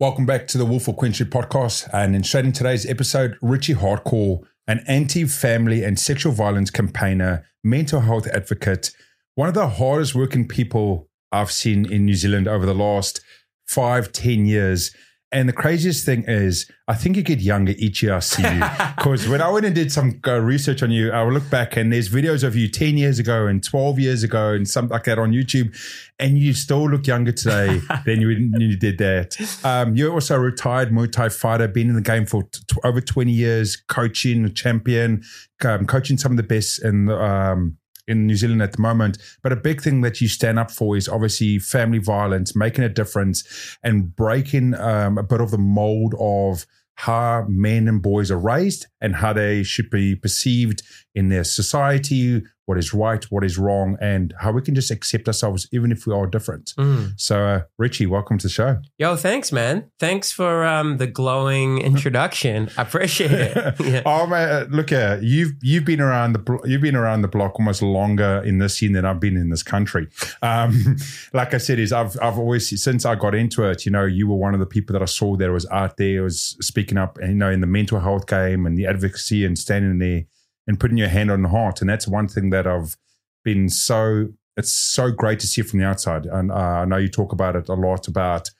Welcome back to the Wolf of Queen Street podcast. And in in today's episode, Richie Hardcore, an anti family and sexual violence campaigner, mental health advocate, one of the hardest working people I've seen in New Zealand over the last five, ten years. And the craziest thing is, I think you get younger each year I see you. Because when I went and did some uh, research on you, I look back and there's videos of you 10 years ago and 12 years ago and something like that on YouTube. And you still look younger today than you, you did that. Um, you're also a retired Muay Thai fighter, been in the game for t- over 20 years, coaching, a champion, um, coaching some of the best in um, in New Zealand at the moment. But a big thing that you stand up for is obviously family violence, making a difference, and breaking um, a bit of the mold of how men and boys are raised and how they should be perceived in their society, what is right, what is wrong, and how we can just accept ourselves even if we are different. Mm. So, uh, Richie, welcome to the show. Yo, thanks, man. Thanks for um, the glowing introduction. I appreciate it. Yeah. Oh man, uh, look at you've you've been around the you've been around the block almost longer in this scene than I've been in this country. Um, like I said, is I've I've always since I got into it, you know, you were one of the people that I saw that was out there, was speaking up, and you know, in the mental health game and the advocacy and standing there and putting your hand on the heart. And that's one thing that I've been so, it's so great to see from the outside. And uh, I know you talk about it a lot about,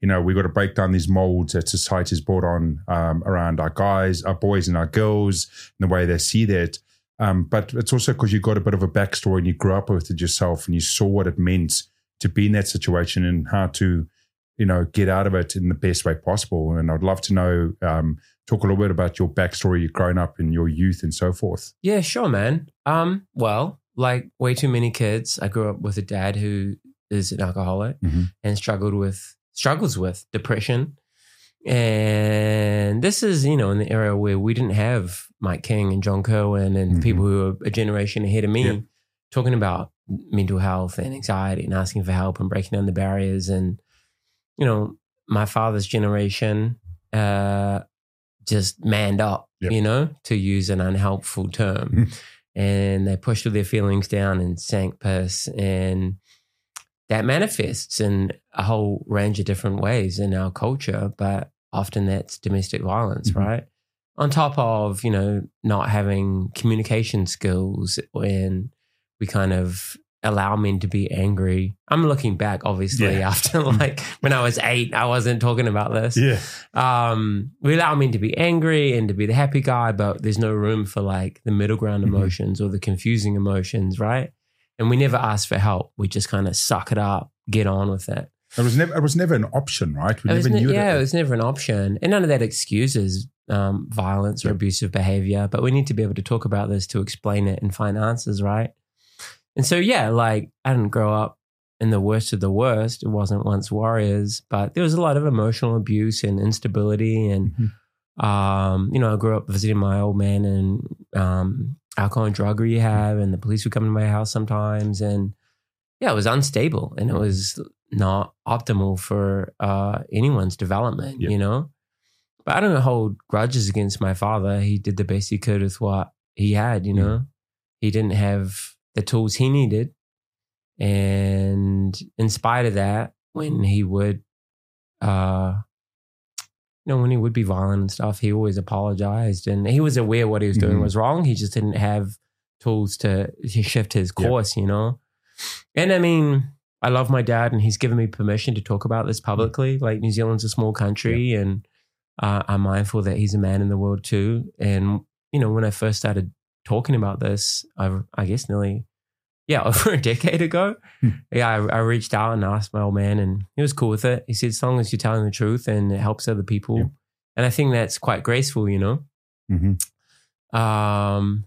you know, we've got to break down these molds that society's brought on um, around our guys, our boys, and our girls, and the way they see that. Um, but it's also because you got a bit of a backstory and you grew up with it yourself and you saw what it meant to be in that situation and how to, you know, get out of it in the best way possible. And I'd love to know um, talk a little bit about your backstory, your growing up and your youth and so forth. Yeah, sure, man. Um, well, like way too many kids, I grew up with a dad who is an alcoholic Mhm. and struggled with struggles with depression. And this is, you know, in the era where we didn't have Mike King and John Kirwan and Mhm. people who are a generation ahead of me Yeah. talking about mental health and anxiety and asking for help and breaking down the barriers. And, you know, my father's generation uh, just manned up, Yep. you know, to use an unhelpful term. Mhm. and they pushed all their feelings down and sank piss. And that manifests in a whole range of different ways in our culture, but often that's domestic violence, Mhm. right? On top of, you know, not having communication skills and we kind of allow men to be angry. I'm looking back, obviously, Yeah. after like when I was eight, I wasn't talking about this Yeah. um, we allow men to be angry and to be the happy guy, but there's no room for like the middle ground Mhm. emotions or the confusing emotions, right? And we never ask for help. We just kind of suck it up, get on with it. It was never it was never an option, right? We never ne- knew yeah, that. it was never an option. And none of that excuses um, violence or Yeah. abusive behavior, but we need to be able to talk about this to explain it and find answers, right? And so, yeah, like I didn't grow up in the worst of the worst. It wasn't once warriors, but there was a lot of emotional abuse and instability. And, Mhm. um, you know, I grew up visiting my old man and um, alcohol and drug rehab, and the police would come to my house sometimes. And yeah, it was unstable and it was not optimal for uh, anyone's development, Yep. you know? But I don't hold grudges against my father. He did the best he could with what he had, you know? He didn't have the tools he needed. And in spite of that, when he would, uh, you know, when he would be violent and stuff, he always apologized and he was aware what he was doing Mhm. was wrong. He just didn't have tools to, to shift his course, you know? And I mean, I love my dad and he's given me permission to talk about this publicly. Like New Zealand's a small country and uh, I'm mindful that he's a man in the world too. And, you know, when I first started talking about this, I, I guess nearly, yeah, over a decade ago, Hmm. yeah, I, I reached out and asked my old man and he was cool with it. He said, as long as you're telling the truth and it helps other people. Yeah. And I think that's quite graceful, you know? Mhm. um,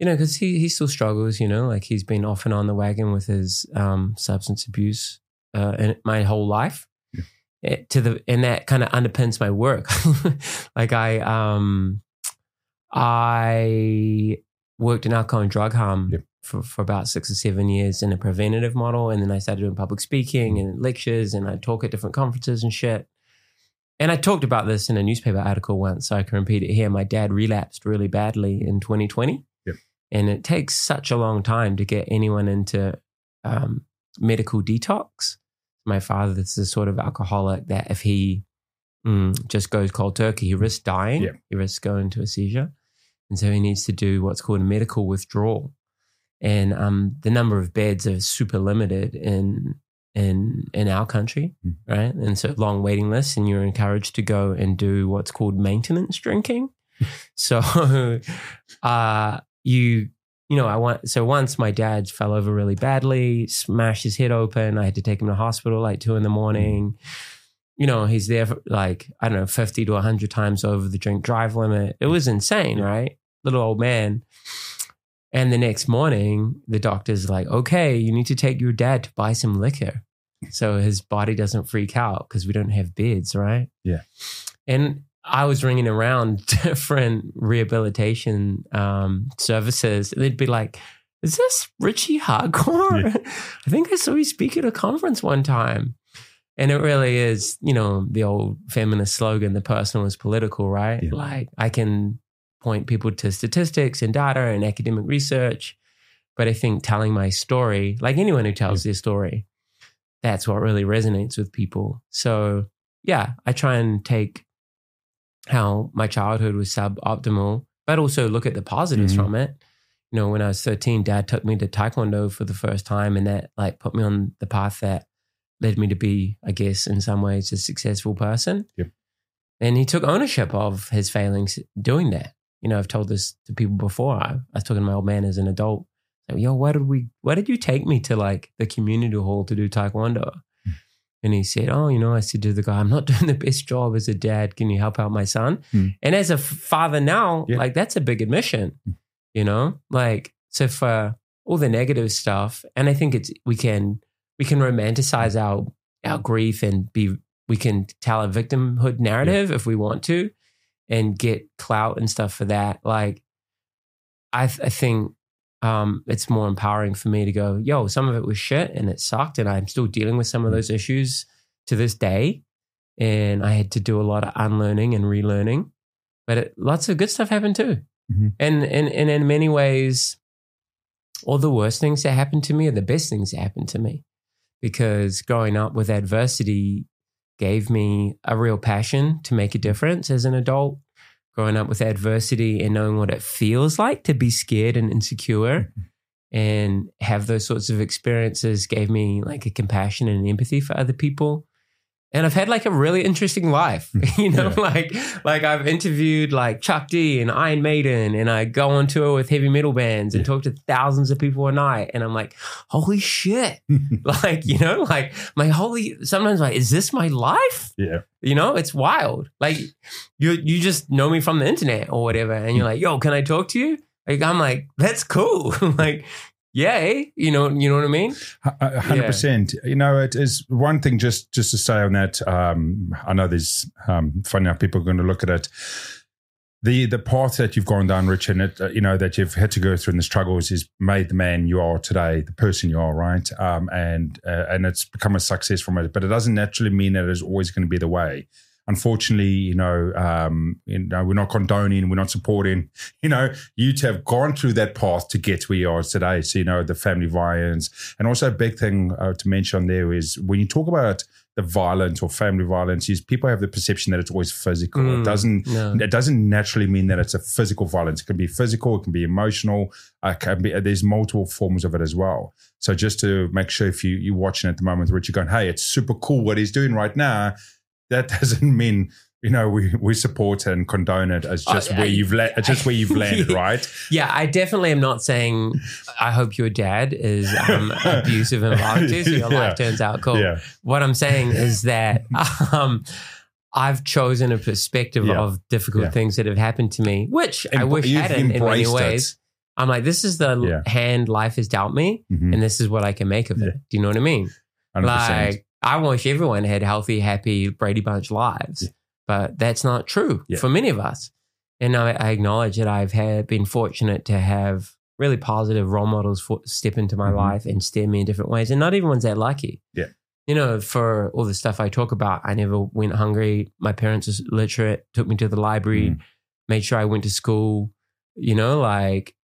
you know, because he he still struggles. You know, like he's been off and on the wagon with his um, substance abuse uh, in my whole life. Yeah. Eh, to the and that kind of underpins my work. like I um I worked in alcohol and drug harm Yep. for, for about six or seven years in a preventative model, and then I started doing public speaking and lectures, and I talk at different conferences and shit. And I talked about this in a newspaper article once, so I can repeat it here. My dad relapsed really badly in 2020. Yep. And it takes such a long time to get anyone into um, medical detox. My father is a sort of alcoholic that if he mm, just goes cold turkey. He risks dying. Yeah. He risks going into a seizure, and so he needs to do what's called a medical withdrawal. And um, the number of beds are super limited in in in our country, Mm. right? And so long waiting lists, and you're encouraged to go and do what's called maintenance drinking. so, uh, you you know, I want so once my dad fell over really badly, smashed his head open. I had to take him to hospital like two in the morning. You know, he's there for like I don't know, fifty to hundred times over the drink drive limit. It was insane, right? Little old man. And the next morning, the doctor's like, okay, you need to take your dad to buy some liquor so his body doesn't freak out because we don't have beds, right? Yeah. And I was ringing around different rehabilitation um, services. And they'd be like, is this Richie Hardcore? I think I saw you speak at a conference one time. And it really is, you know, the old feminist slogan, the personal is political, right? Yeah. Like I can point people to statistics and data and academic research. But I think telling my story, like anyone who tells their story, that's what really resonates with people. So yeah, I try and take how my childhood was suboptimal, but also look at the positives Mhm. from it. You know, when I was 13, dad took me to Taekwondo for the first time and that like put me on the path that led me to be, I guess, in some ways a successful person. Yep. And he took ownership of his failings doing that. You know, I've told this to people before. I, I was talking to my old man as an adult. Like, Yo, why did we why did you take me to like the community hall to do Taekwondo? Hmm. And he said, Oh, you know, I said to the guy, I'm not doing the best job as a dad. Can you help out my son? Hmm. And as a father now, Yeah. like that's a big admission, Hmm. you know? Like, so for all the negative stuff, and I think it's we can we can romanticize our our grief and be we can tell a victimhood narrative if we want to and get clout and stuff for that. Like I th- I think um, it's more empowering for me to go, yo, some of it was shit and it sucked, and I'm still dealing with some of those issues to this day, and I had to do a lot of unlearning and relearning, but it, lots of good stuff happened too, Mhm. and and and in many ways, all the worst things that happened to me are the best things that happened to me, because growing up with adversity gave me a real passion to make a difference as an adult. Growing up with adversity and knowing what it feels like to be scared and insecure and have those sorts of experiences gave me like a compassion and empathy for other people and I've had like a really interesting life, you know, Yeah. like like I've interviewed like Chuck D and Iron Maiden, and I go on tour with heavy metal bands and Yeah. talk to thousands of people a night, and I'm like, holy shit, like you know, like my holy. Sometimes like, is this my life? yeah. You know, it's wild. Like you you just know me from the internet or whatever, and you're hmm. like, yo, can I talk to you? Like I'm like, that's cool. like, yay, you know, you know what I mean? A hundred percent. You know, it is one thing just just to say on that. Um, I know there's um, funny enough people are going to look at it. The the path that you've gone down, Rich, and it uh, you know that you've had to go through and the struggles is made the man you are today, the person you are, right? Um, and uh, and it's become a success from it, but it doesn't naturally mean that it is always going to be the way. Unfortunately, you know, um, you know, we're not condoning, we're not supporting. You know, you to have gone through that path to get where you are today. So you know, the family violence, and also a big thing uh, to mention there is when you talk about the violence or family violence, is people have the perception that it's always physical. Mm, it doesn't. No. It doesn't naturally mean that it's a physical violence. It can be physical. It can be emotional. Uh, can be, there's multiple forms of it as well. So just to make sure if you you're watching at the moment, Richard, going, hey, it's super cool what he's doing right now. That doesn't mean you know we we support and condone it as Oh, just I- where you've la- just where you've landed, right? Yeah, I definitely am not saying I hope your dad is um, abusive and violent so your Yeah. life turns out cool. Yeah, What I'm saying is that um, I've chosen a perspective Yeah. of difficult things that have happened to me, which I wish hadn't in many embraced it. ways. I'm like, this is the hand life has dealt me, Mhm. and this is what I can make of it. Do you know what I mean? 100%. Like, I wish everyone had healthy, happy Brady Bunch lives, Yeah. but that's not true Yeah. for many of us. And I, I acknowledge that I've had been fortunate to have really positive role models for, step into my Mhm. life and steer me in different ways. And not everyone's that lucky. Yeah. You know, for all the stuff I talk about, I never went hungry. My parents was literate, took me to the library, Mm. made sure I went to school. You know, like,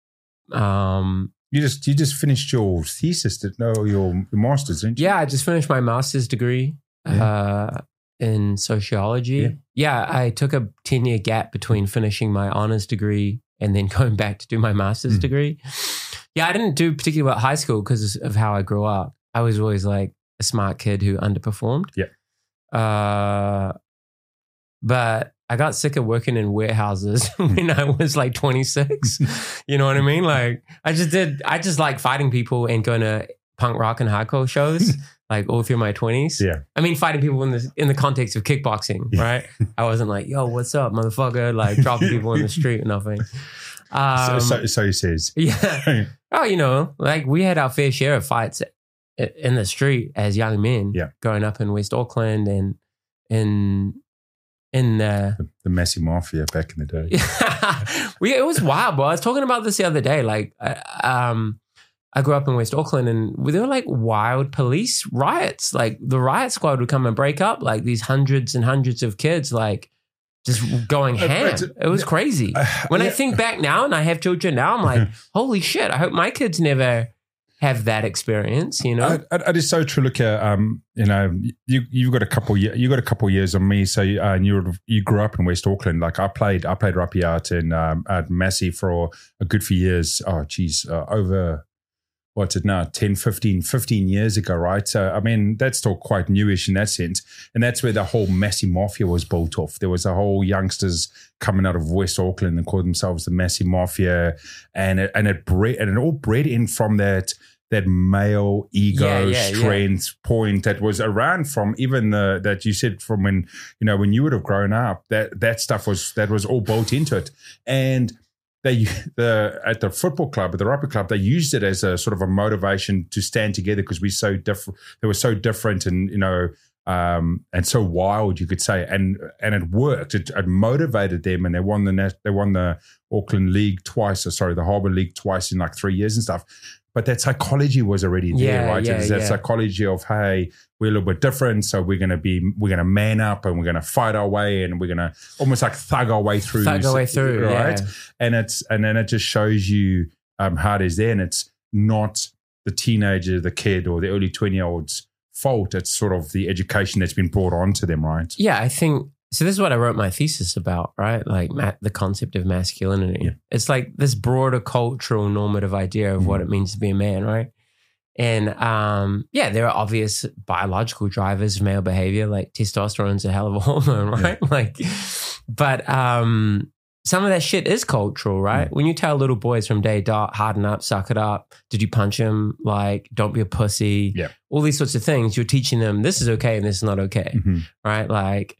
um, you just you just finished your thesis, did no your, masters, didn't you? Yeah, I just finished my master's degree. Yeah. Uh, in sociology. Yeah. Yeah. I took a 10 year gap between finishing my honors degree and then going back to do my master's Mhm. degree. Yeah, I didn't do particularly well at high school because of how I grew up. I was always like a smart kid who underperformed. Yeah. Uh, but I got sick of working in warehouses when I was like 26. You know what I mean? Like I just did, I just like fighting people and going to punk rock and hardcore shows like all through my 20s. Yeah. I mean, fighting people in the, in the context of kickboxing, Yeah. right? I wasn't like, yo, what's up, motherfucker? Like dropping people in the street or nothing. Um, so, so, so he says. yeah. Oh, you know, like we had our fair share of fights in the street as young men. Yeah. Growing up in West Auckland and in in the, the Massey Mafia back in the day. we it was wild, bro. I was talking about this the other day. Like, I, um, I grew up in West Auckland, and there were like wild police riots. Like the riot squad would come and break up like these hundreds and hundreds of kids, like just going ham. It was crazy. Uh, When I think back now, and I have children now, I'm like, holy shit! I hope my kids never have that experience. You know? It is so true. Look, uh, um, you know, you you've got a couple you got a couple years on me. So uh, and you you grew up in West Auckland. Like I played I played rugby out in um, at Massey for a good few years. Oh, geez, uh, over what's it now 10 15 15 years ago right so i mean that's still quite newish in that sense and that's where the whole Massey mafia was built off there was a whole youngsters coming out of west auckland and called themselves the Massey mafia and it, and it bred and it all bred in from that that male ego Yeah, yeah, yeah. strength point that was around from even the that you said from when you know when you would have grown up that that stuff was that was all built into it and they the at the football club at the rugby club they used it as a sort of a motivation to stand together because we're so different they were so different and you know um and so wild you could say. And and it worked. It, it motivated them and they won the they won the Auckland League twice or sorry the Harbour League twice in like 3 years and stuff. But that psychology was already there Yeah, right? Yeah, it's that yeah. psychology of hey we're a little bit different so we're going to be we're going to man up and we're going to fight our way and we're going to almost like thug our way through. Thug our way through, right? and it's and then it just shows you um, how it is there, and it's not the teenager, the kid, or the early twenty year old's fault. It's sort of the education that's been brought onto them, right? Yeah, I think so. This is what I wrote my thesis about, right? Like ma- the concept of masculinity. Yeah. It's like this broader cultural normative idea of what it means to be a man, right? And um, yeah, there are obvious biological drivers of male behavior, like testosterone's a hell of a hormone, right? Like, but um, some of that shit is cultural, right? When you tell little boys from day dot, harden up, suck it up, did you punch him? Like, don't be a pussy. Yeah. All these sorts of things. You're teaching them this is okay and this is not okay Mhm. right? Like,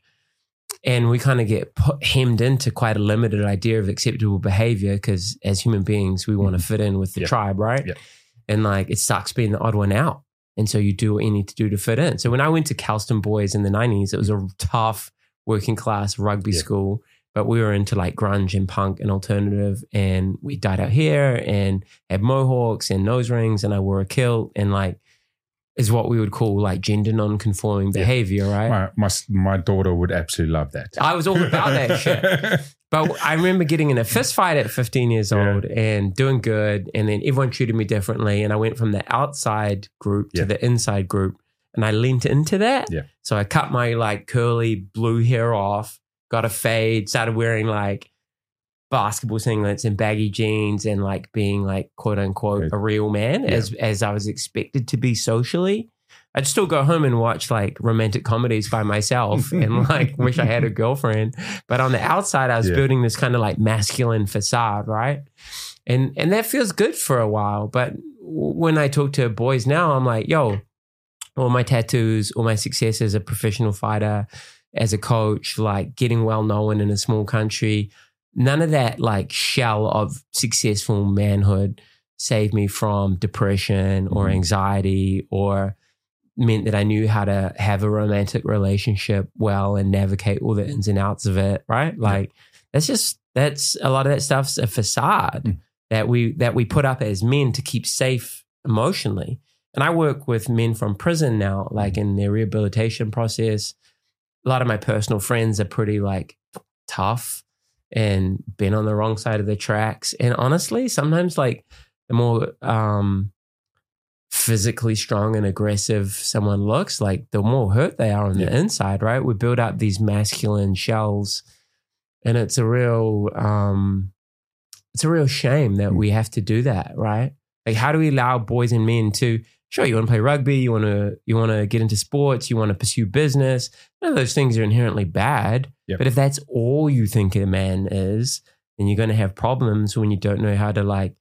and we kind of get put, hemmed into quite a limited idea of acceptable behavior because as human beings, we want to fit in with the tribe, right? Yeah. And like, it sucks being the odd one out. And so you do what you need to do to fit in. So when I went to Kelston Boys in the 90s, it was a tough working class rugby school, but we were into like grunge and punk and alternative. And we dyed our hair and had mohawks and nose rings. And I wore a kilt and like, is what we would call like gender non-conforming Yeah. behavior, right? My, my my daughter would absolutely love that. I was all about that shit. But I remember getting in a fist fight at 15 years Yeah. old and doing good. And then everyone treated me differently. And I went from the outside group to Yeah. the inside group. And I leaned into that. Yeah. So I cut my like curly blue hair off, got a fade, started wearing like basketball singlets and baggy jeans and like being like quote unquote a real man Yeah. as as I was expected to be socially. I'd still go home and watch like romantic comedies by myself and like wish I had a girlfriend. But on the outside, I was Yeah. building this kind of like masculine facade, right? And and that feels good for a while. But when I talk to boys now, I'm like, yo, all my tattoos, all my success as a professional fighter, as a coach, like getting well known in a small country, none of that like shell of successful manhood saved me from depression or Mhm. anxiety or meant that I knew how to have a romantic relationship well and navigate all the ins and outs of it, right? Like that's just that's a lot of that stuff's a facade Mm. that we that we put up as men to keep safe emotionally. And I work with men from prison now, like in their rehabilitation process. A lot of my personal friends are pretty like tough and been on the wrong side of the tracks. And honestly, sometimes like the more um physically strong and aggressive someone looks, like the more hurt they are on Yeah. the inside, right? We build up these masculine shells, and it's a real, um, it's a real shame that Mm. we have to do that, right? Like, how do we allow boys and men to? Sure, you want to play rugby, you want to you want to get into sports, you want to pursue business. None of those things are inherently bad. Yep. But if that's all you think a man is, then you're going to have problems when you don't know how to like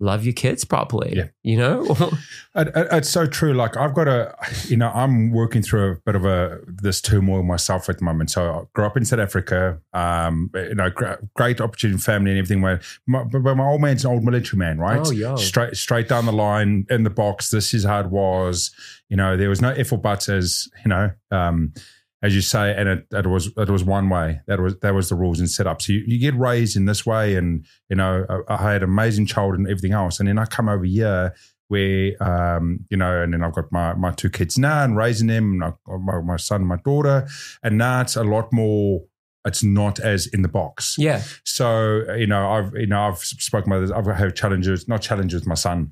love your kids properly. Yeah. You know? It, it- it's so true. Like I've got a, you know, I'm working through a bit of a this turmoil myself at the moment. So I grew up in South Africa. Um, you know, gr- great opportunity, family, and everything. Where my, but my old man's an old military man, right? Oh, yo. Straight straight down the line in the box. This is how it was. You know, there was no if or buts as you know. Um, as you say, and it, it was it was one way. That was that was the rules and setup. So you, you get raised in this way, and you know I, I had an amazing child and everything else, and then I come over here where um, you know, and then I've got my my two kids now and raising them, and I've my, my son and my daughter, and now it's a lot more. It's not as in the box. yeah. So you know, I've you know I've spoken about this. I've had challenges, not challenges with my son.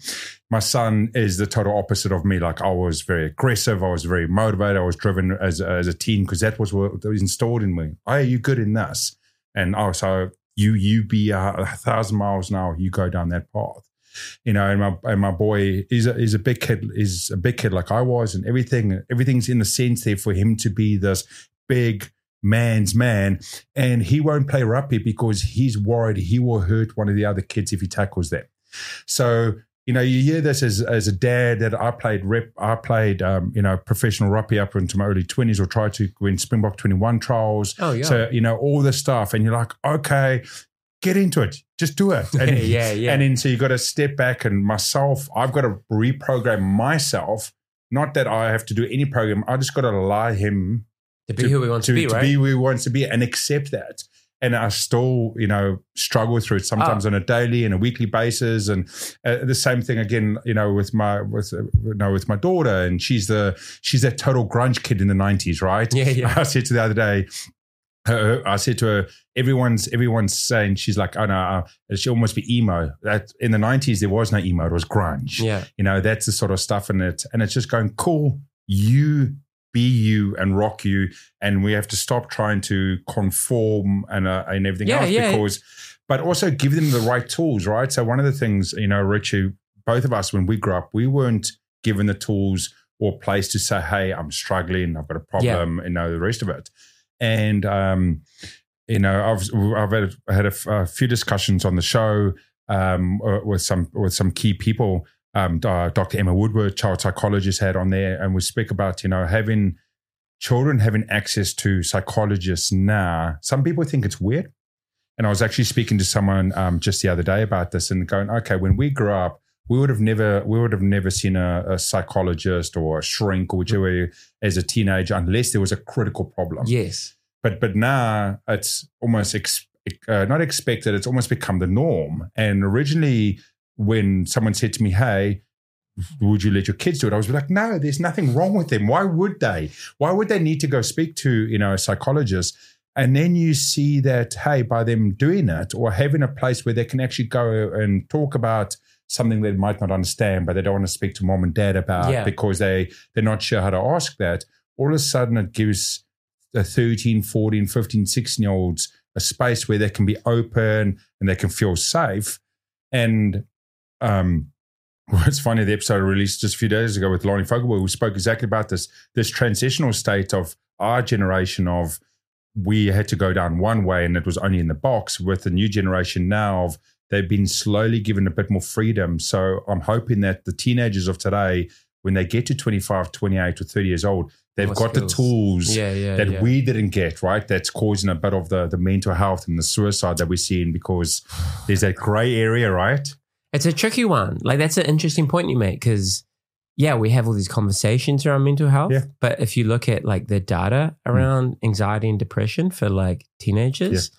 My son is the total opposite of me. Like I was very aggressive. I was very motivated. I was driven as as a teen because that was what was installed in me. Oh, are you good in this? And oh, so you you be a, a thousand miles an hour. You go down that path. You know, and my and my boy is a, is a big kid. Is a big kid like I was, and everything everything's in the sense there for him to be this big man's man and he won't play rugby because he's worried he will hurt one of the other kids if he tackles them. So you know, you hear this as as a dad that I played rep, I played um, you know professional rugby up into my early twenties or tried to win Springbok twenty one trials. Oh yeah. So you know all this stuff, and you're like, okay, get into it, just do it. And, yeah, yeah. and then so you've got to step back and myself, I've got to reprogram myself. Not that I have to do any program. I just got to allow him to be who we want to, be, right? be who he wants to be and accept that. And I still, you know, struggle through it sometimes Ah. on a daily and a weekly basis. And uh, the same thing again, you know, with my with uh, you know with my daughter, and she's the she's that total grunge kid in the nineties, right? Yeah, yeah. I said to the other day, uh, I said to her, everyone's everyone's saying she's like, oh no, uh, she almost be emo. That in the nineties there was no emo, it was grunge yeah. you know that's the sort of stuff in it and it's just going cool you be you and rock you and we have to stop trying to conform and uh, and everything Yeah, else yeah. because but also give them the right tools right? So one of the things you know richie both of us when we grew up we weren't given the tools or place to say hey i'm struggling i've got a problem you know the rest of it. And um you know i've i've had, had a, a few discussions on the show um uh, with some with some key people um, uh, Dr. Emma Woodward, child psychologist, had on there, and we speak about you know having children having access to psychologists now. Some people think it's weird, and I was actually speaking to someone um, just the other day about this, and going, okay, when we grew up, we would have never we would have never seen a, a psychologist or a shrink or whichever as a teenager unless there was a critical problem Yes. but but now it's almost ex, uh, not expected it's almost become the norm and originally when someone said to me hey would you let your kids do it? I was like no there's nothing wrong with them. Why would they? Why would they need to go speak to you know a psychologist? And then you see that hey by them doing it or having a place where they can actually go and talk about something they might not understand but they don't want to speak to mom and dad about Yeah. because they they're not sure how to ask that all of a sudden it gives the 13 14 15 16 year olds a space where they can be open and they can feel safe. And um it's funny the episode I released just a few days ago with Lonnie Fogelberg we spoke exactly about this this transitional state of our generation of we had to go down one way and it was only in the box with the new generation now of they've been slowly given a bit more freedom so i'm hoping that the teenagers of today when they get to 25 28 or 30 years old they've got the tools Yeah, yeah. that yeah. we didn't get, right? That's causing a bit of the, the mental health and the suicide that we're seeing because there's that gray area, right? It's a tricky one. Like that's an interesting point you make because yeah, we have all these conversations around mental health, Yeah. but if you look at like the data around anxiety and depression for like teenagers,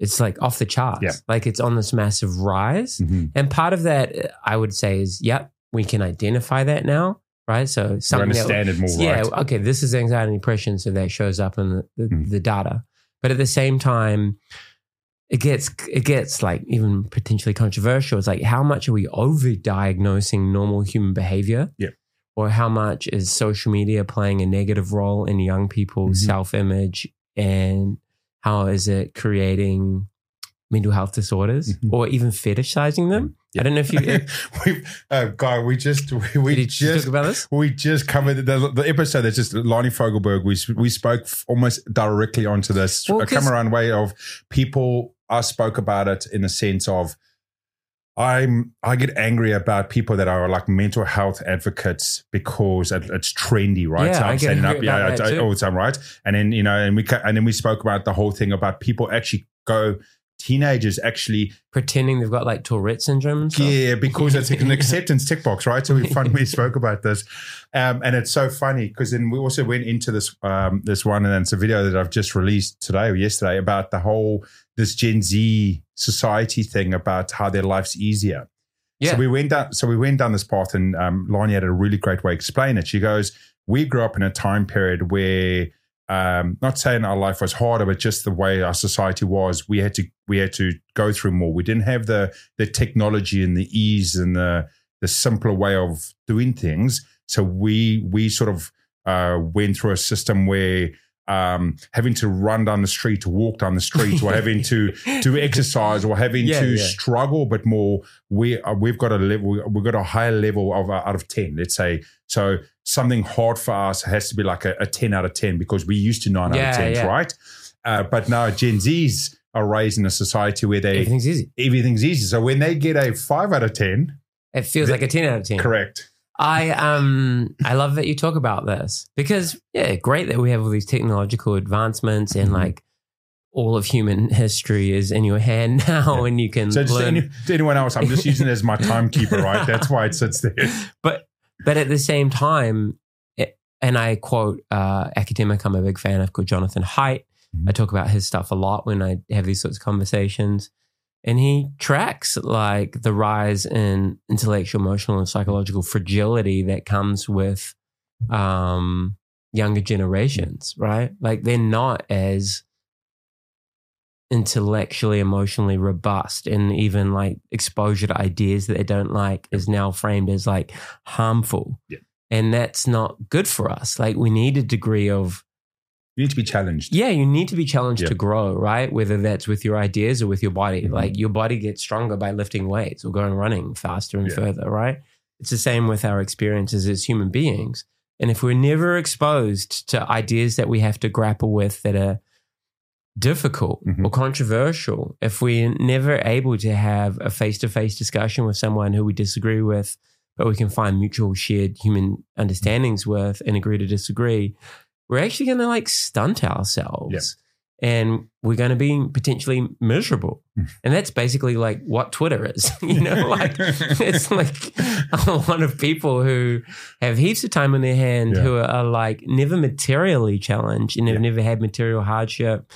it's like off the charts. Yeah. Like it's on this massive rise. Mm-hmm. And part of that, I would say, is yep, we can identify that now, right? So something that it more, yeah, right? okay, this is anxiety and depression, so that shows up in the, the, Mm. the data. But at the same time, it gets it gets like even potentially controversial. It's like how much are we over-diagnosing normal human behavior? Yeah. Or how much is social media playing a negative role in young people's Mhm. self-image and how is it creating mental health disorders Mhm. or even fetishizing them? Yeah. I don't know if you we, uh, guy, we just we, we just talk about this. we just covered the, the episode that's just Lonnie Fogelberg. We we spoke f- almost directly onto this Well, a come around way of people. I spoke about it in the sense of I'm I get angry about people that are like mental health advocates because it, it's trendy, right? Yeah, so I I'm get standing up, yeah, I- too. all the time, right? And then you know, and we and then we spoke about the whole thing about people actually go teenagers actually Pretending they've got like Tourette syndrome yeah, because it's an acceptance tick box, right? So we we spoke about this, um, and it's so funny because then we also went into this um, this one, and it's a video that I've just released today or yesterday about the whole this Gen Z society thing about how their life's easier. Yeah. So we went down. So we went down this path, and um, Lonnie had a really great way to explain it. She goes, "We grew up in a time period where." Um, not saying our life was harder, but just the way our society was, we had to we had to go through more. We didn't have the the technology and the ease and the the simpler way of doing things. So we we sort of uh, went through a system where um, having to run down the street, to walk down the street, or having to to exercise, or having Yeah, to yeah. struggle, but more we uh, we've got a level we've got a higher level of uh, out of ten. Let's say so something hard for us has to be like a, a ten out of ten because we used to nine out of tens, yeah. right? Uh, but now Gen Zs are raised in a society where they Everything's easy. everything's easy. So when they get a five out of ten, It feels The- like a 10 out of 10. correct. I um I love that you talk about this because yeah, great that we have all these technological advancements and Mhm. like all of human history is in your hand now Yeah. and you can So any, to anyone else, I'm just using it as my timekeeper, right? That's why it sits there. but but at the same time, it, and I quote uh, academic I'm a big fan of called Jonathan Haidt. Mhm. I talk about his stuff a lot when I have these sorts of conversations. And he tracks like the rise in intellectual, emotional, and psychological fragility that comes with um, younger generations, right? Like they're not as intellectually, emotionally robust, and even like exposure to ideas that they don't like is now framed as like harmful. Yeah. And that's not good for us. Like we need a degree of You need to be challenged. yeah, you need to be challenged Yeah. to grow, right? Whether that's with your ideas or with your body. Mhm. Like your body gets stronger by lifting weights or going running faster and Yeah. further, right? It's the same with our experiences as human beings. And if we're never exposed to ideas that we have to grapple with that are difficult Mhm. or controversial, if we're never able to have a face to face discussion with someone who we disagree with, but we can find mutual shared human understandings with and agree to disagree, we're actually going to like stunt ourselves. And we're going to be potentially miserable. Mm. And that's basically like what Twitter is. you know, like it's like a lot of people who have heaps of time on their hand Yeah. who are, like never materially challenged and have Yeah. never had material hardship.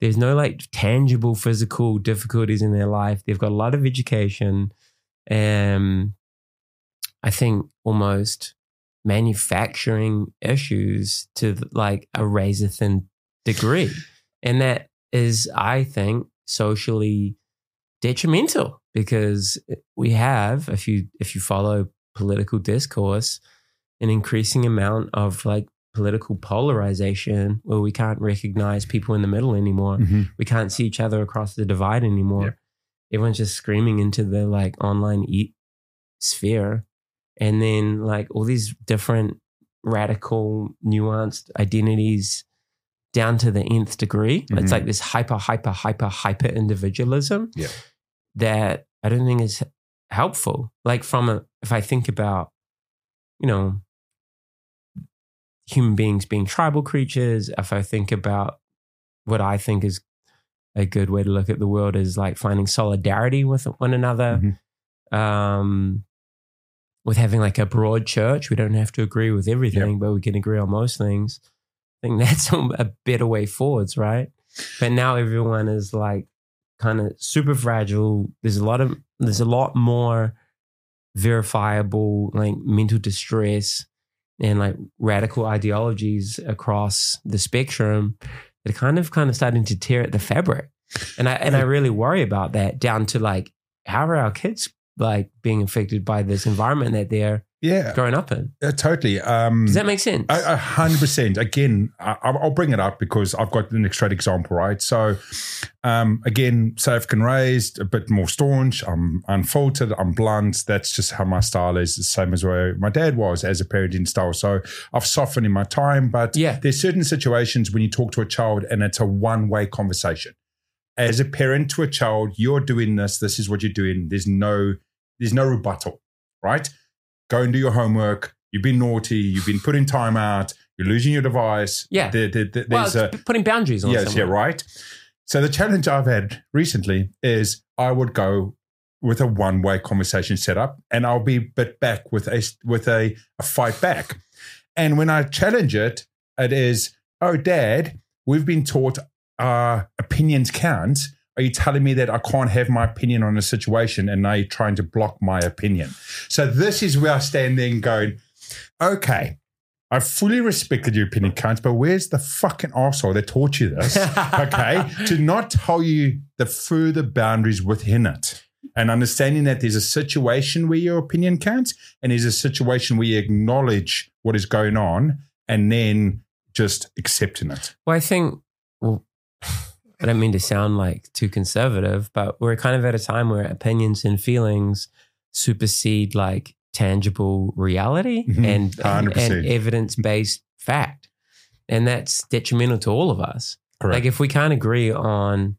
There's no like tangible physical difficulties in their life. They've got a lot of education. And I think almost manufacturing issues to like a razor thin degree. And that is, I think, socially detrimental because we have, if you if you follow political discourse, an increasing amount of like political polarization where we can't recognize people in the middle anymore. Mhm. We can't see each other across the divide anymore. Everyone's just screaming into the like online e- sphere. And then like all these different radical, nuanced identities down to the nth degree. Mhm. It's like this hyper, hyper, hyper, hyper individualism Yeah. that I don't think is helpful. Like from a, if I think about, you know, human beings being tribal creatures, if I think about what I think is a good way to look at the world is like finding solidarity with one another. Um, with having like a broad church, we don't have to agree with everything, but we can agree on most things. I think that's a better way forwards, right? But now everyone is like kind of super fragile. There's a lot of there's a lot more verifiable like mental distress and like radical ideologies across the spectrum that are kind of kind of starting to tear at the fabric. And I and I mm. really worry about that down to like how are our kids like being affected by this environment that they're Yeah, growing up in? uh, totally. Um, Does that make sense? A hundred percent. Again, I, I'll bring it up because I've got an straight example, right? So, um, again, South African raised, a bit more staunch. I'm unfiltered. I'm blunt. That's just how my style is. The same as where my dad was as a parenting style. So I've softened in my time, but Yeah. there's certain situations when you talk to a child and it's a one way conversation. As a parent to a child, you're doing this. This is what you're doing. There's no, there's no rebuttal, right? Go and do your homework. You've been naughty. You've been put in timeout. You're losing your device. Yeah. There- there- there- well, a, putting boundaries on yes, yeah, right. So the challenge I've had recently is I would go with a one-way conversation setup, and I'll be bit back with a with a, a fight back. And when I challenge it, it is, "Oh, Dad, we've been taught our opinions count. Are you telling me that I can't have my opinion on a situation, and now you're trying to block my opinion?" So this is where I stand there and going, "Okay." I fully respected your opinion, cunt, but where's the fucking asshole that taught you this? okay, to not tell you the further boundaries within it. And understanding that there's a situation where your opinion counts and there's a situation where you acknowledge what is going on and then just accepting it. Well, I think, I don't mean to sound like too conservative, but we're kind of at a time where opinions and feelings supersede like tangible reality Mhm. and, and, 100%. evidence based fact. And that's detrimental to all of us. Correct. Like, if we can't agree on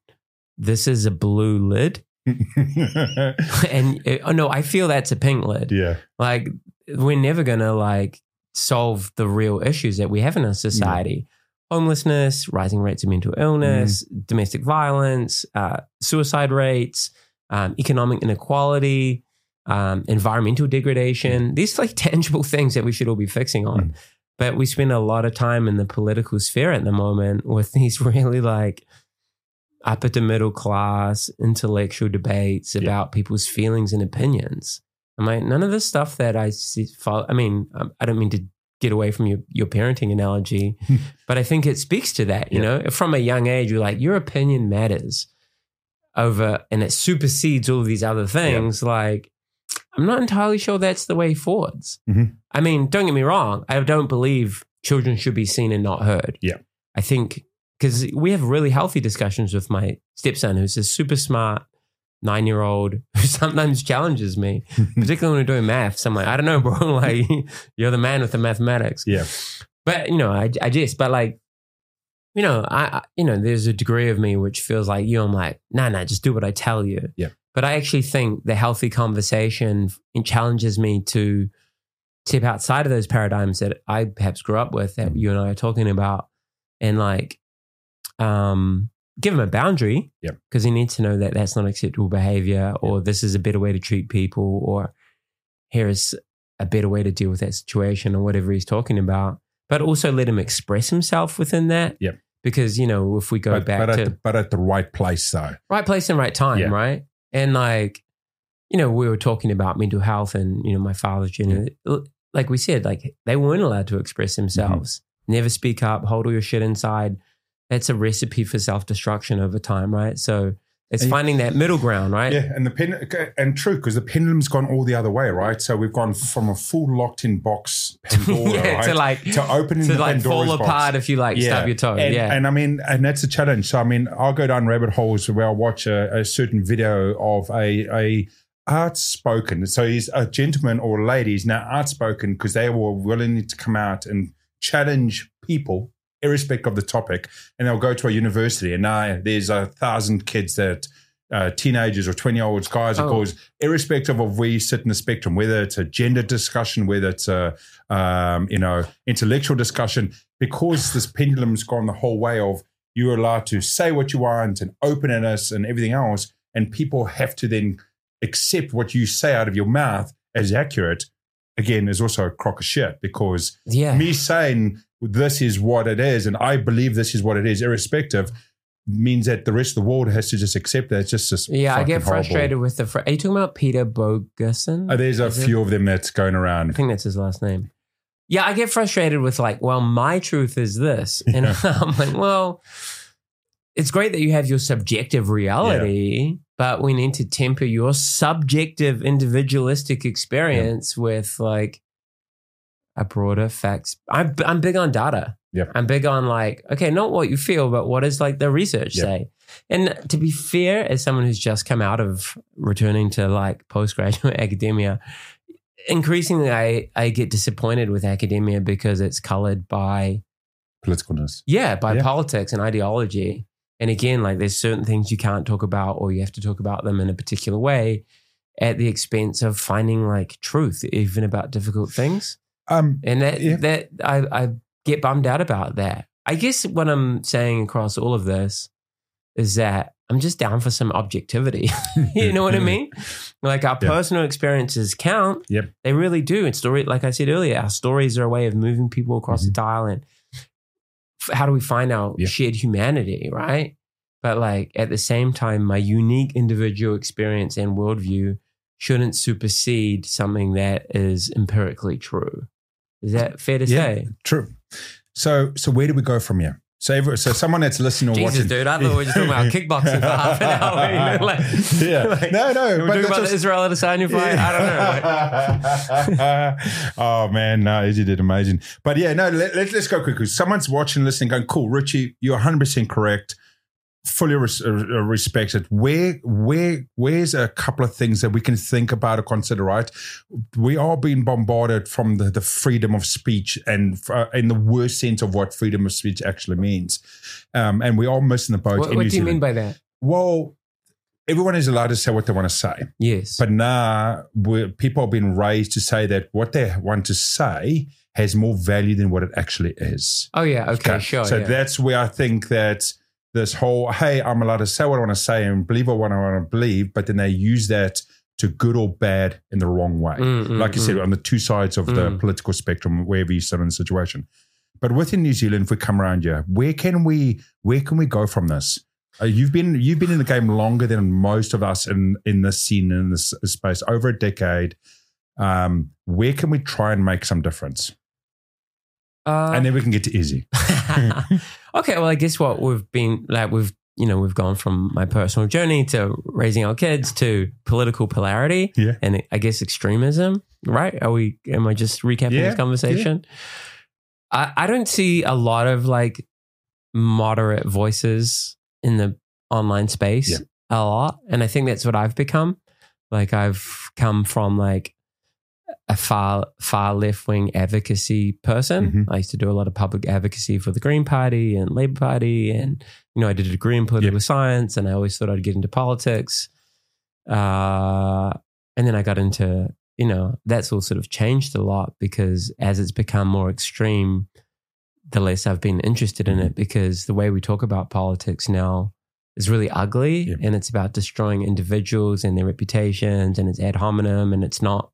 this is a blue lid, and uh, oh no, I feel that's a pink lid. yeah. Like, we're never gonna like solve the real issues that we have in our society. Homelessness, rising rates of mental illness, domestic violence, uh, suicide rates, um, economic inequality, um, environmental degradation. These are like tangible things that we should all be fixing on. Mm. But we spend a lot of time in the political sphere at the moment with these really like upper to middle class intellectual debates Yeah. about people's feelings and opinions. I'm like, none of the stuff that I see. Follow, I mean, um, I don't mean to get away from your, your parenting analogy, but I think it speaks to that. You Yeah. know, from a young age, you're like, your opinion matters over, and it supersedes all of these other things. Like, I'm not entirely sure that's the way forwards. Mhm. I mean, don't get me wrong. I don't believe children should be seen and not heard. Yeah. I think because we have really healthy discussions with my stepson, who's a super smart nine year old who sometimes challenges me, particularly when we're doing maths. I'm like, I don't know, bro. Like, you're the man with the mathematics. Yeah. But, you know, I, I just, but like, you know, I, you know, there's a degree of me which feels like you. I'm like, nah, nah, just do what I tell you. Yeah. But I actually think the healthy conversation challenges me to tip outside of those paradigms that I perhaps grew up with that Mm. you and I are talking about, and like, um, give him a boundary. Yep. Because he needs to know that that's not acceptable behavior, or this is a better way to treat people, or here is a better way to deal with that situation, or whatever he's talking about. But also let him express himself within that. Yep. Because you know, if we go But, back but, to at the, but at the right place, though. right place and right time, Yeah. right? And like, you know, we were talking about mental health and, you know, my father's genuine. Like we said, like they weren't allowed to express themselves, Mm-hmm. never speak up, hold all your shit inside. That's a recipe for self destruction over time, right? So it's And- finding that middle ground, right? Yeah, and the pen and true because the pendulum's gone all the other way, right? So we've gone from a full locked-in box Pandora, yeah, right, to like to opening to the like Pandora's fall box. apart if you like stab your toe. And, yeah. and I mean, and that's a challenge. So I mean, I'll go down rabbit holes where I'll watch a, a certain video of a a outspoken. So he's a gentleman or a lady. Now outspoken because they were willing to come out and challenge people, irrespective of the topic. And they'll go to a university, and now there's a thousand kids that. Uh, teenagers or 20 year olds, guys or Oh. girls, irrespective of where you sit in the spectrum, whether it's a gender discussion, whether it's a um, you know intellectual discussion, because this pendulum's gone the whole way of you're allowed to say what you want and openness and everything else, and people have to then accept what you say out of your mouth as accurate. Again, is also a crock of shit because yeah. me saying this is what it is and I believe this is what it is, irrespective, means that the rest of the world has to just accept that. It's just this. yeah, I get fucking horrible. frustrated with the. Fr- Are you talking about Peter Boghossian? Uh, there's a Is it? few of them that's going around. I think that's his last name. Yeah, I get frustrated with like, well, my truth is this, and I'm like, well, it's great that you have your subjective reality, but we need to temper your subjective individualistic experience with like a broader facts. I'm I'm big on data. Yep. I'm big on like, okay, not what you feel, but what does like the research Yep. say? And to be fair, as someone who's just come out of returning to like postgraduate academia, increasingly I, I get disappointed with academia because it's colored by Politicalness. yeah, by Yeah. politics and ideology. And again, like there's certain things you can't talk about or you have to talk about them in a particular way at the expense of finding like truth, even about difficult things. Um, And that Yeah. that I, I get bummed out about that. I guess what I'm saying across all of this is that I'm just down for some objectivity. you know what I mean? Like our Yeah. personal experiences count. Yep. They really do. And story, like I said earlier, our stories are a way of moving people across the dial. And how do we find our Yeah. shared humanity, right? But like at the same time, my unique individual experience and worldview shouldn't supersede something that is empirically true. Is that fair to Yeah. say? True. So, so where do we go from here? So, every, so someone that's listening or Jesus, watching, dude, I thought we were just talking about kickboxing for half an hour. You know, like, yeah, like, no, no, We're talking about just- the Israel Adesanya fight. I don't know. Like, oh man, no, Izzy did amazing. But yeah, no, let, us let, us go quickly. Someone's watching, listening, going, "Cool, Richie, you're 100 percent correct. Fully res- uh, respect. Where, where, where's a couple of things that we can think about or consider? Right, we are being bombarded from the, the freedom of speech, and uh, in the worst sense of what freedom of speech actually means. Um, and we are missing the boat. what what do you mean by that? Well, everyone is allowed to say what they want to say. Yes. But now we're, people have been raised to say that what they want to say has more value than what it actually is. oh, yeah. Okay, sure. So yeah. that's where I think that this whole, hey, I'm allowed to say what I want to say and believe what I want to believe, but then they use that to good or bad in the wrong way. Mm, mm, like you mm. said, on the two sides of the Mm. political spectrum, wherever you sit in the situation. But within New Zealand, if we come around here, where can we where can we go from this? Uh, you've been you've been in the game longer than most of us in in this scene in this space over a decade. Um, where can we try and make some difference? Uh, and then we can get to Izzy. okay, well, I guess what we've been like, we've you know, we've gone from my personal journey to raising our kids to political polarity Yeah. and I guess extremism. Right? Are we? Am I just recapping Yeah, this conversation? I I don't see a lot of like moderate voices in the online space Yeah. a lot, and I think that's what I've become. Like I've come from like a far far left wing advocacy person. Mhm. I used to do a lot of public advocacy for the Green Party and Labour Party, and you know I did a degree in political science, and I always thought I'd get into politics. Uh, and then I got into you know that's all sort of changed a lot because as it's become more extreme, the less I've been interested in it because the way we talk about politics now is really ugly Yeah. and it's about destroying individuals and their reputations and it's ad hominem and it's not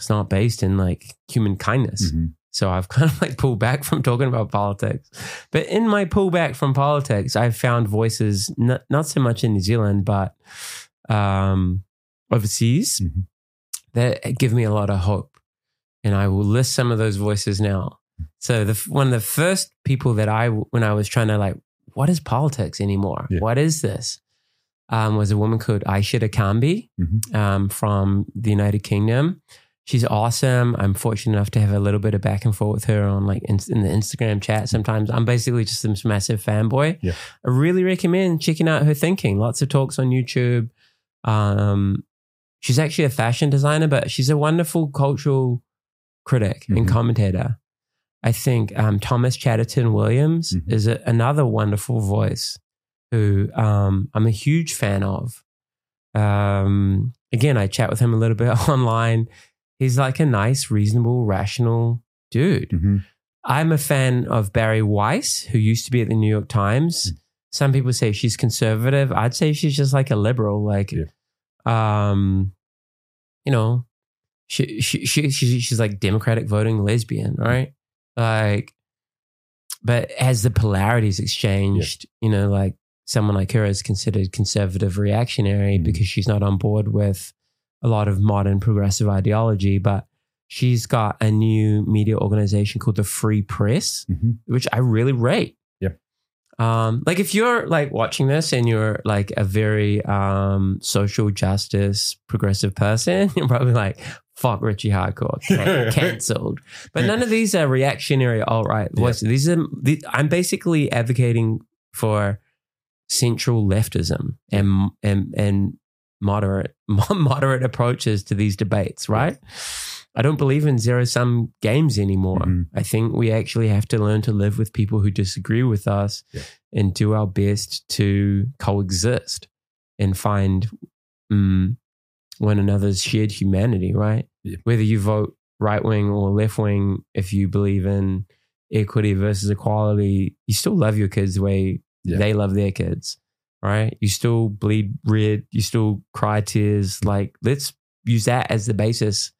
it's not based in like human kindness. Mhm. So I've kind of like pulled back from talking about politics. But in my pullback from politics, I've found voices not, not so much in New Zealand, but um, overseas Mhm. that give me a lot of hope. And I will list some of those voices now. So the one of the first people that I when I was trying to like, what is politics anymore? Yeah. What is this? Um, was a woman called Aisha Akanbi Mhm. um, from the United Kingdom. She's awesome. I'm fortunate enough to have a little bit of back and forth with her on like in, in the Instagram chat. Sometimes I'm basically just this massive fanboy. Yeah. I really recommend checking out her thinking. Lots of talks on YouTube. Um, she's actually a fashion designer, but she's a wonderful cultural critic and Mhm. commentator. I think um, Thomas Chatterton Williams Mhm. is a, another wonderful voice who um, I'm a huge fan of. Um, again, I chat with him a little bit online. He's like a nice, reasonable, rational dude. Mhm. I'm a fan of Bari Weiss, who used to be at the New York Times. Some people say she's conservative. I'd say she's just like a liberal. Like, Yeah. um, you know, she, she, she, she she's like Democratic voting lesbian, right? Like, but as the polarities exchanged, you know, like someone like her is considered conservative reactionary Mhm. because she's not on board with a lot of modern progressive ideology, but she's got a new media organization called the Free Press, Mhm. which I really rate. Yep. Um, like if you're like watching this and you're like a very um social justice progressive person, you're probably like, fuck Richie Hardcore, can- cancelled. But none of these are reactionary alt right Yeah. These are the, I'm basically advocating for central leftism and and and moderate moderate approaches to these debates, right? I don't believe in zero sum games anymore. Mhm. I think we actually have to learn to live with people who disagree with us Yeah. and do our best to coexist and find mm, one another's shared humanity, right? Yeah. Whether you vote right wing or left wing, if you believe in equity versus equality, you still love your kids the way Yeah. they love their kids, right? You still bleed red, you still cry tears. Like, let's use that as the basis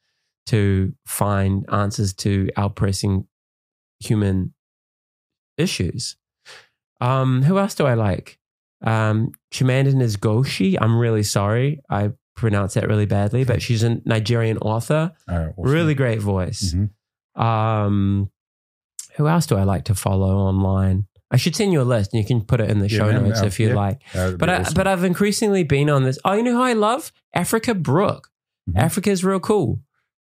to find answers to our pressing human issues. Um, who else do I like? Um, Chimamanda Ngozi. I'm really sorry. I pronounced that really badly, but she's a Nigerian author. Awesome. Really great voice. Mhm. Um, who else do I like to follow online? I should send you a list, and you can put it in the Yeah, show man, notes if you yeah. like. But I, awesome. but I've increasingly been on this. Oh, you know who I love? Africa Brooke. Mhm. Africa's real cool.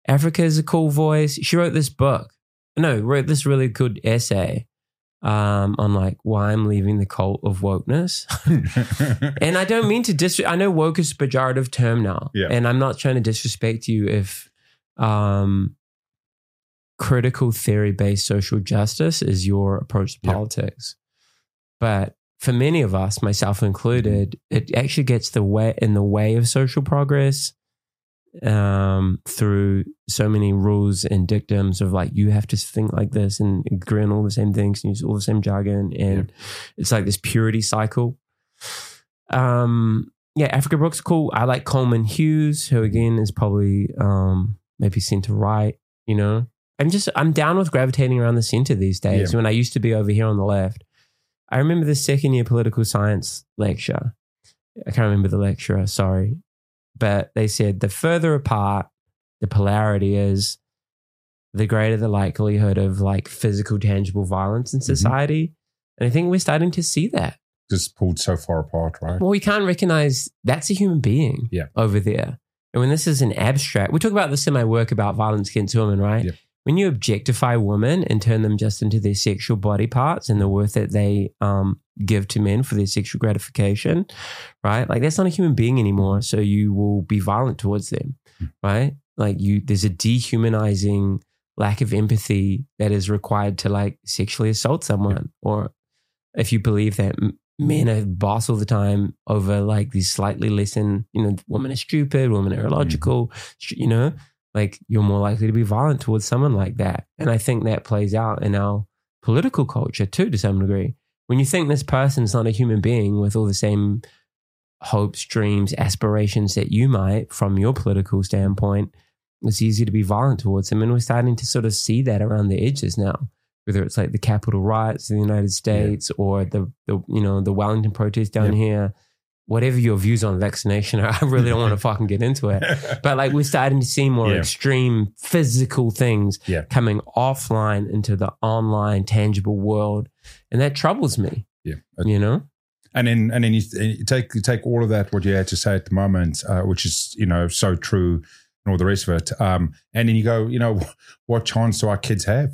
Africa's a cool voice. She wrote this book. No, wrote this really good essay um, on like why I'm leaving the cult of wokeness. and I don't mean to dis. I know woke is a pejorative term now, Yeah. and I'm not trying to disrespect you if um, critical theory based social justice is your approach to politics. But for many of us, myself included, it actually gets the way in the way of social progress um, through so many rules and dictums of like you have to think like this and agree on all the same things and use all the same jargon, and it's like this purity cycle. Um, yeah, Africa Brooke's cool. I like Coleman Hughes, who again is probably um, maybe centre right. You know, I'm just I'm down with gravitating around the centre these days. Yeah. When I used to be over here on the left, I remember the second year political science lecture. I can't remember the lecturer, sorry, but they said the further apart the polarity is, the greater the likelihood of like physical, tangible violence in Mhm. society. And I think we're starting to see that. just pulled so far apart, right? Well, we can't recognize that's a human being Yeah. over there. And when this is an abstract, we talk about this in my work about violence against women, right? Yeah. When you objectify women and turn them just into their sexual body parts and the worth that they um, give to men for their sexual gratification, right? Like that's not a human being anymore. So you will be violent towards them, Mm. right? Like you, there's a dehumanizing lack of empathy that is required to like sexually assault someone or if you believe that men are boss all the time over like these slightly less than you know women are stupid women are illogical sh- you know like you're more likely to be violent towards someone like that. And i think that plays out in our political culture too to some degree. When you think this person's not a human being with all the same hopes dreams aspirations that you might from your political standpoint it's easy to be violent towards them. And we're starting to sort of see that around the edges now whether it's like the Capitol riots in the United States or the, the you know the Wellington protest down here, whatever your views on vaccination are, I really don't want to fucking get into it. But like we're starting to see more Yeah. extreme physical things Yeah. coming offline into the online tangible world, and that troubles me. yeah. You know, And then, and then you, you take you take all of that what you had to say at the moment, uh, which is you know so true, and all the rest of it. Um, and then you go, you know, what chance do our kids have?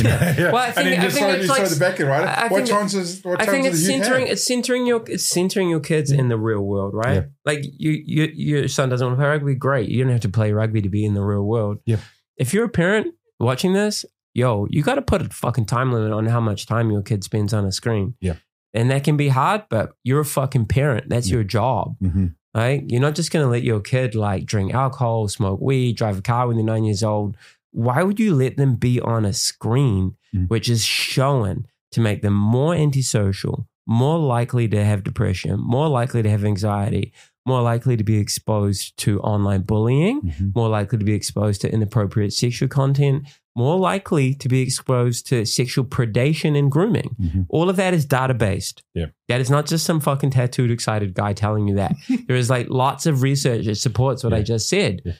You know? yeah. Well, I and think, then I just think you like the back in, right? I- what think- chances? What I think it's you centering it's centering your it's centering your kids in the real world, right? Yeah. Like you, you your son doesn't want to play rugby, great. You don't have to play rugby to be in the real world. Yeah. If you're a parent watching this, yo, you got to put a fucking time limit on how much time your kid spends on a screen. Yeah. And that can be hard, but you're a fucking parent. That's Yeah. your job, Mhm. right? You're not just going to let your kid like drink alcohol, smoke weed, drive a car when they're nine years old. Why would you let them be on a screen Mm. which is shown to make them more antisocial, more likely to have depression, more likely to have anxiety, more likely to be exposed to online bullying, Mhm. more likely to be exposed to inappropriate sexual content, more likely to be exposed to sexual predation and grooming. Mhm. All of that is data based. Yeah. That is not just some fucking tattooed, excited guy telling you that. there is like lots of research that supports what I just said. Yeah.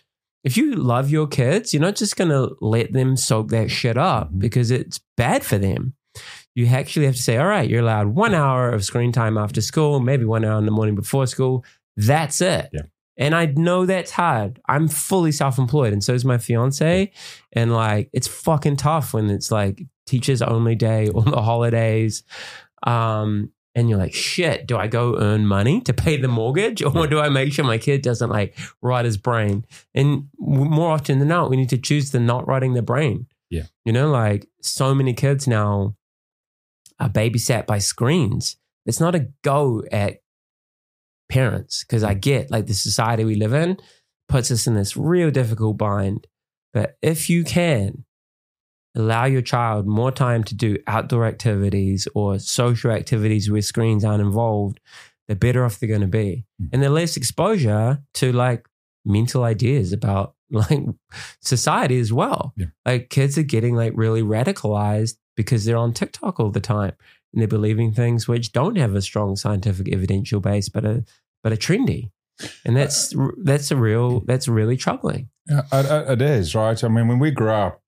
If you love your kids, you're not just going to let them soak that shit up Mhm. because it's bad for them. you actually have to say, all right, you're allowed one hour of screen time after school, maybe one hour in the morning before school. That's it. Yeah. And I know that's hard. I'm fully self employed, and so is my fiance. And like, it's fucking tough when it's like teachers only day on the holidays. Um, and you're like, shit, do I go earn money to pay the mortgage or do I make sure my kid doesn't like rot his brain? And more often than not, we need to choose the not rotting the brain. Yeah. You know, like so many kids now are babysat by screens. It's not a go at parents because I mm. get like the society we live in puts us in this real difficult bind. But if you can, allow your child more time to do outdoor activities or social activities where screens aren't involved, the better off they're going to be. Mm. And the less exposure to like mental ideas about like society as well. Yeah. Like kids are getting like really radicalized because they're on TikTok all the time and they're believing things which don't have a strong scientific evidential base, but are but are trendy. And that's that's a real that's really troubling. Yeah, it, it- it is right. I mean, when we grew up,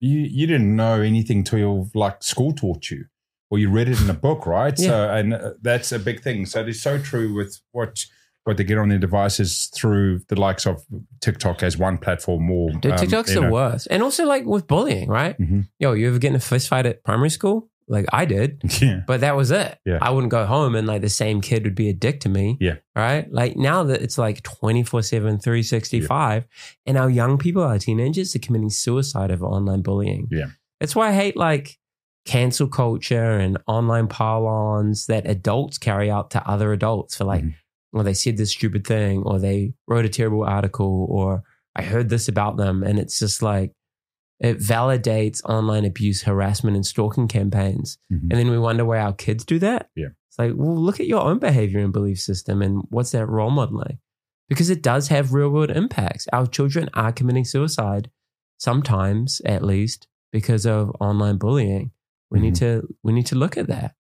you you didn't know anything till like school taught you, or you read it in a book, right? So, and uh, that's a big thing. So, it's so true with what what they get on their devices through the likes of TikTok as one platform. Or Dude, um, TikTok's you the know. worst. And also like with bullying, right? Mhm. Yo, you ever get in a fist fight at primary school? Like I did. Yeah, But that was it. Yeah. I wouldn't go home and like the same kid would be a dick to me. Yeah. Right. Like now that it's like 24 7, 365, and our young people, our teenagers are committing suicide over online bullying. Yeah. That's why I hate like cancel culture and online parlons that adults carry out to other adults for like, Mhm. well, they said this stupid thing or they wrote a terrible article or I heard this about them. And it's just like, it validates online abuse, harassment, and stalking campaigns. Mhm. And then we wonder why our kids do that. Yeah. It's like, well, look at your own behavior and belief system and what's that role modeling? Because it does have real world impacts. Our children are committing suicide, sometimes at least, because of online bullying. We need Mm-hmm. to we need to look at that.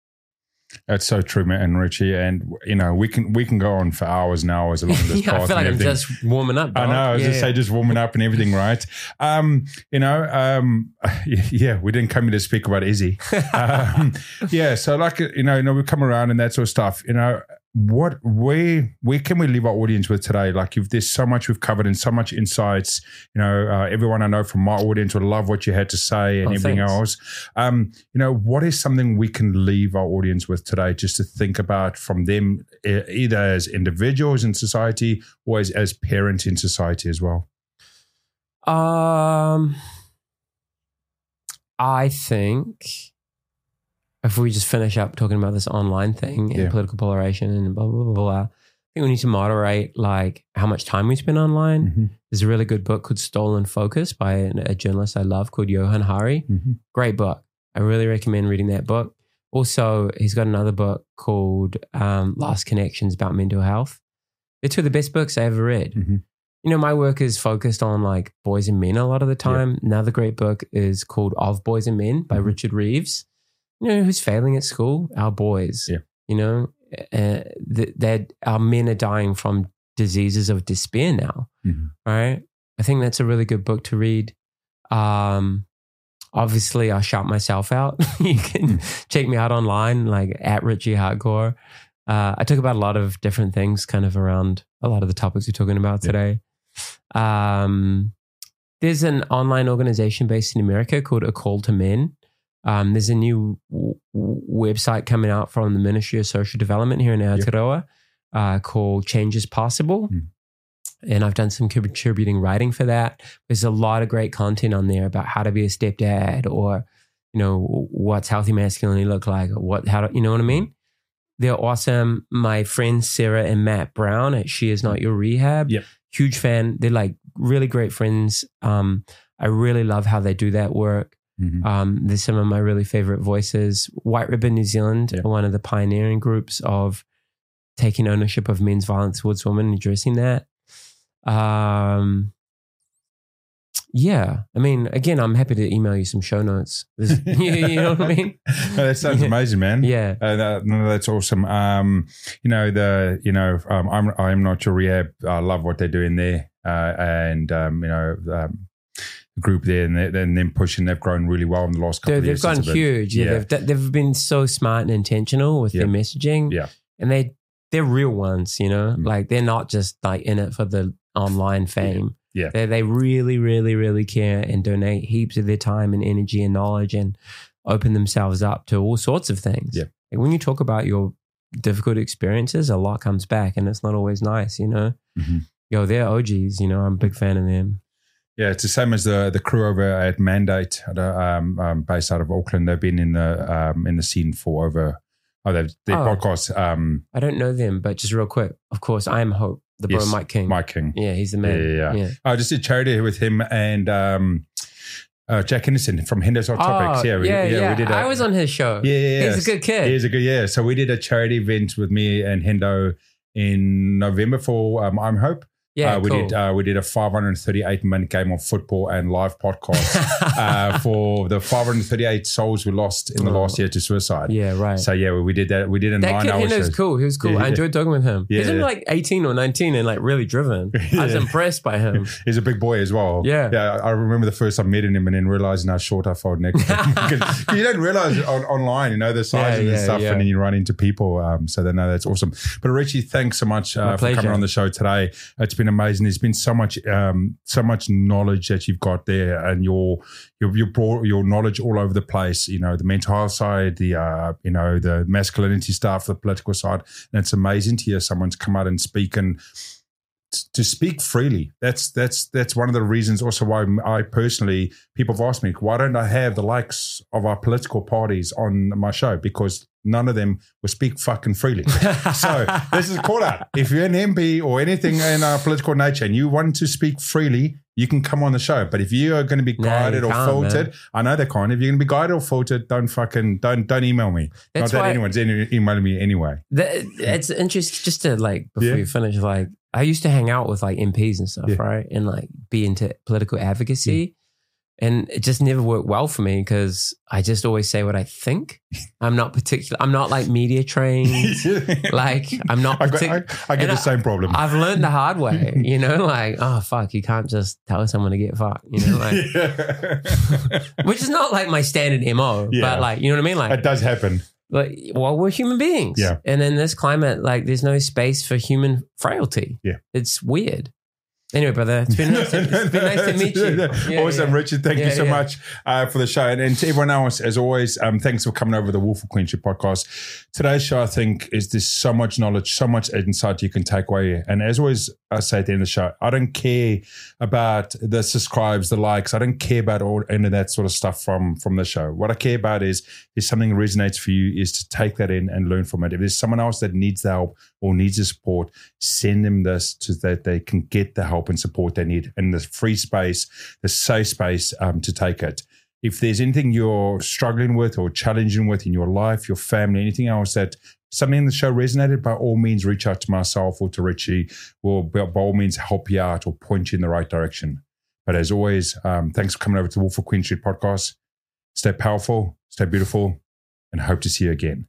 That's so true, man, and Richie. And you know, we can we can go on for hours and hours along this yeah, I path feel like I'm just warming up. I know. I was yeah. just say just warming up and everything, right? Um, you know, um, yeah, we didn't come here to speak about Izzy. Um, yeah, so like you know, you know, we come around and that sort of stuff. You know, what where where can we leave our audience with today? Like, if there's so much we've covered and so much insights, you know, uh, everyone I know from my audience would love what you had to say and Oh, everything thanks. else. Um, you know, what is something we can leave our audience with today, just to think about from them, e- either as individuals in society or as, as parents in society as well. Um, I think if we just finish up talking about this online thing and Yeah. political polarization and blah blah blah blah, I think we need to moderate like how much time we spend online. Mhm. There's a really good book called Stolen Focus by a journalist I love called Johann Hari. Mhm. Great book. I really recommend reading that book. Also, he's got another book called um, Lost Connections about mental health. They're two of the best books I ever read Mhm. you know, my work is focused on like boys and men a lot of the time. Another great book is called Of Boys and Men by Mhm. Richard Reeves. You know, who's failing at school? Our boys. Yeah. You know, uh, that our men are dying from diseases of despair now. Mhm. Right. I think that's a really good book to read. Um, obviously, I shout myself out. you can check me out online, like at Richie Hardcore. Uh, I talk about a lot of different things, kind of around a lot of the topics we're talking about Yeah. today. Um, there's an online organization based in America called A Call to Men. Um, there's a new w- website coming out from the Ministry of Social Development here in Aotearoa uh, called Changes Possible. Mm. And I've done some contributing writing for that. There's a lot of great content on there about how to be a stepdad or, you know, what's healthy masculinity look like or what, how do, you know what I mean? They're awesome. My friends Sarah and Matt Brown at She Is Not Your Rehab. Yep. Huge fan. They're like really great friends. Um, I really love how they do that work. Mhm. Um, there's some of my really favorite voices. White Ribbon New Zealand Yeah. are one of the pioneering groups of taking ownership of men's violence towards women and addressing that. Um, yeah, I mean, again, I'm happy to email you some show notes. You, you know what I mean? No, that sounds Yeah. amazing, man. Yeah. Uh, that, no, that's awesome. Um, you know the you know um, I'm I'm not your rehab. I love what they're doing there, uh, and um, you know um, group there, and they- and them pushing. They've grown really well in the last couple Dude, of they've years. gone they've been- huge. Yeah, Yeah. They've, they've been so smart and intentional with their messaging. Yeah. And they, they're real ones, you know? Mm. Like they're not just like in it for the online fame. Yeah. They, they really, really, really care and donate heaps of their time and energy and knowledge and open themselves up to all sorts of things. Yeah. And when you talk about your difficult experiences, a lot comes back and it's not always nice, you know? Mhm. Yo, they're OGs, you know? I'm a big fan of them. Yeah, it's the same as the the crew over at Mandate, the, um, um, based out of Auckland. They've been in the um, in the scene for over. Oh, they've, their Oh. podcast. Um, I don't know them, but just real quick, of course, I am Hope, the bro Yes, Mike King. Mike King. Yeah, he's the man. Yeah, yeah, yeah. I just did charity with him and um, uh, Jack Henderson from Hinder's Hot Topics. Oh, we, yeah, yeah. we did. A, I was on his show. Yeah, yeah, yeah. He's a good kid. He's a good yeah. So we did a charity event with me and Hendo in November for um, I'm Hope. Yeah, uh, we cool. did uh, we did a 538 minute game of football and live podcast uh, for the 538 souls we lost in the Oh. last year to suicide. yeah, right. So yeah, we did that. We did a that nine kid, hour knows cool. He was cool. Yeah, I yeah. enjoyed talking with him. He's Yeah, only yeah. like 18 or 19 and like really driven. I was impressed by him. He's a big boy as well. Yeah. yeah. I remember the first time meeting him and then realizing how short I felt next you don't realize on, online, you know, the size and stuff, and then you run into people. Um, so they know that's awesome. But Richie, thanks so much uh, for coming on the show today. It's been amazing. There's been so much, um, so much knowledge that you've got there, and your your you brought your knowledge all over the place. You know, the mental health side, the uh, you know, the masculinity stuff, the political side, and it's amazing to hear someone's come out and speak and to speak freely. That's that's that's one of the reasons also why I personally people have asked me why don't I have the likes of our political parties on my show because none of them will speak fucking freely. so this is a call out. If you're an MP or anything in our political nature and you want to speak freely, you can come on the show. But if you are going to be guided or filtered, man. I know they can't. If you're going to be guided or filtered, don't fucking don't don't email me. That's Not that why- anyone's any- emailing me anyway. That, it's interesting just to like before Yeah. you finish like i used to hang out with like mps and stuff Yeah. right and like be into political advocacy Mm. And it just never worked well for me because i just always say what i think i'm not particular i'm not like media trained like i'm not I, got, I, I get and the I- same problem. i've learned the hard way you know like oh fuck you can't just tell someone to get fucked you know like which is not like my standard mo Yeah. but like you know what i mean like it does happen. like well we're human beings Yeah. and in this climate like there's no space for human frailty Yeah. it's weird anyway brother it's been nice, to, it's been nice to meet you Yeah, awesome, yeah. Richard. Thank you so yeah. much uh, for the show. And, and to everyone else, as always, um, thanks for coming over to the Wolf of Queen Street podcast. Today's show, I think, is there's so much knowledge, so much insight you can take away. And as always, I say at the end of the show, I don't care about the subscribes, the likes. I don't care about all any of that sort of stuff from from the show. What I care about is if something resonates for you, is to take that in and learn from it. If there's someone else that needs the help or needs the support, send them this so that they can get the help and support they need in the free space, the safe space um, to take it. If there's anything you're struggling with or challenging with in your life, your family, anything else that something in the show resonated, by all means, reach out to myself or to Richie. We'll by all means help you out or point you in the right direction. But as always, um, thanks for coming over to the Wolf of Queen Street podcast. Stay powerful, stay beautiful, and hope to see you again.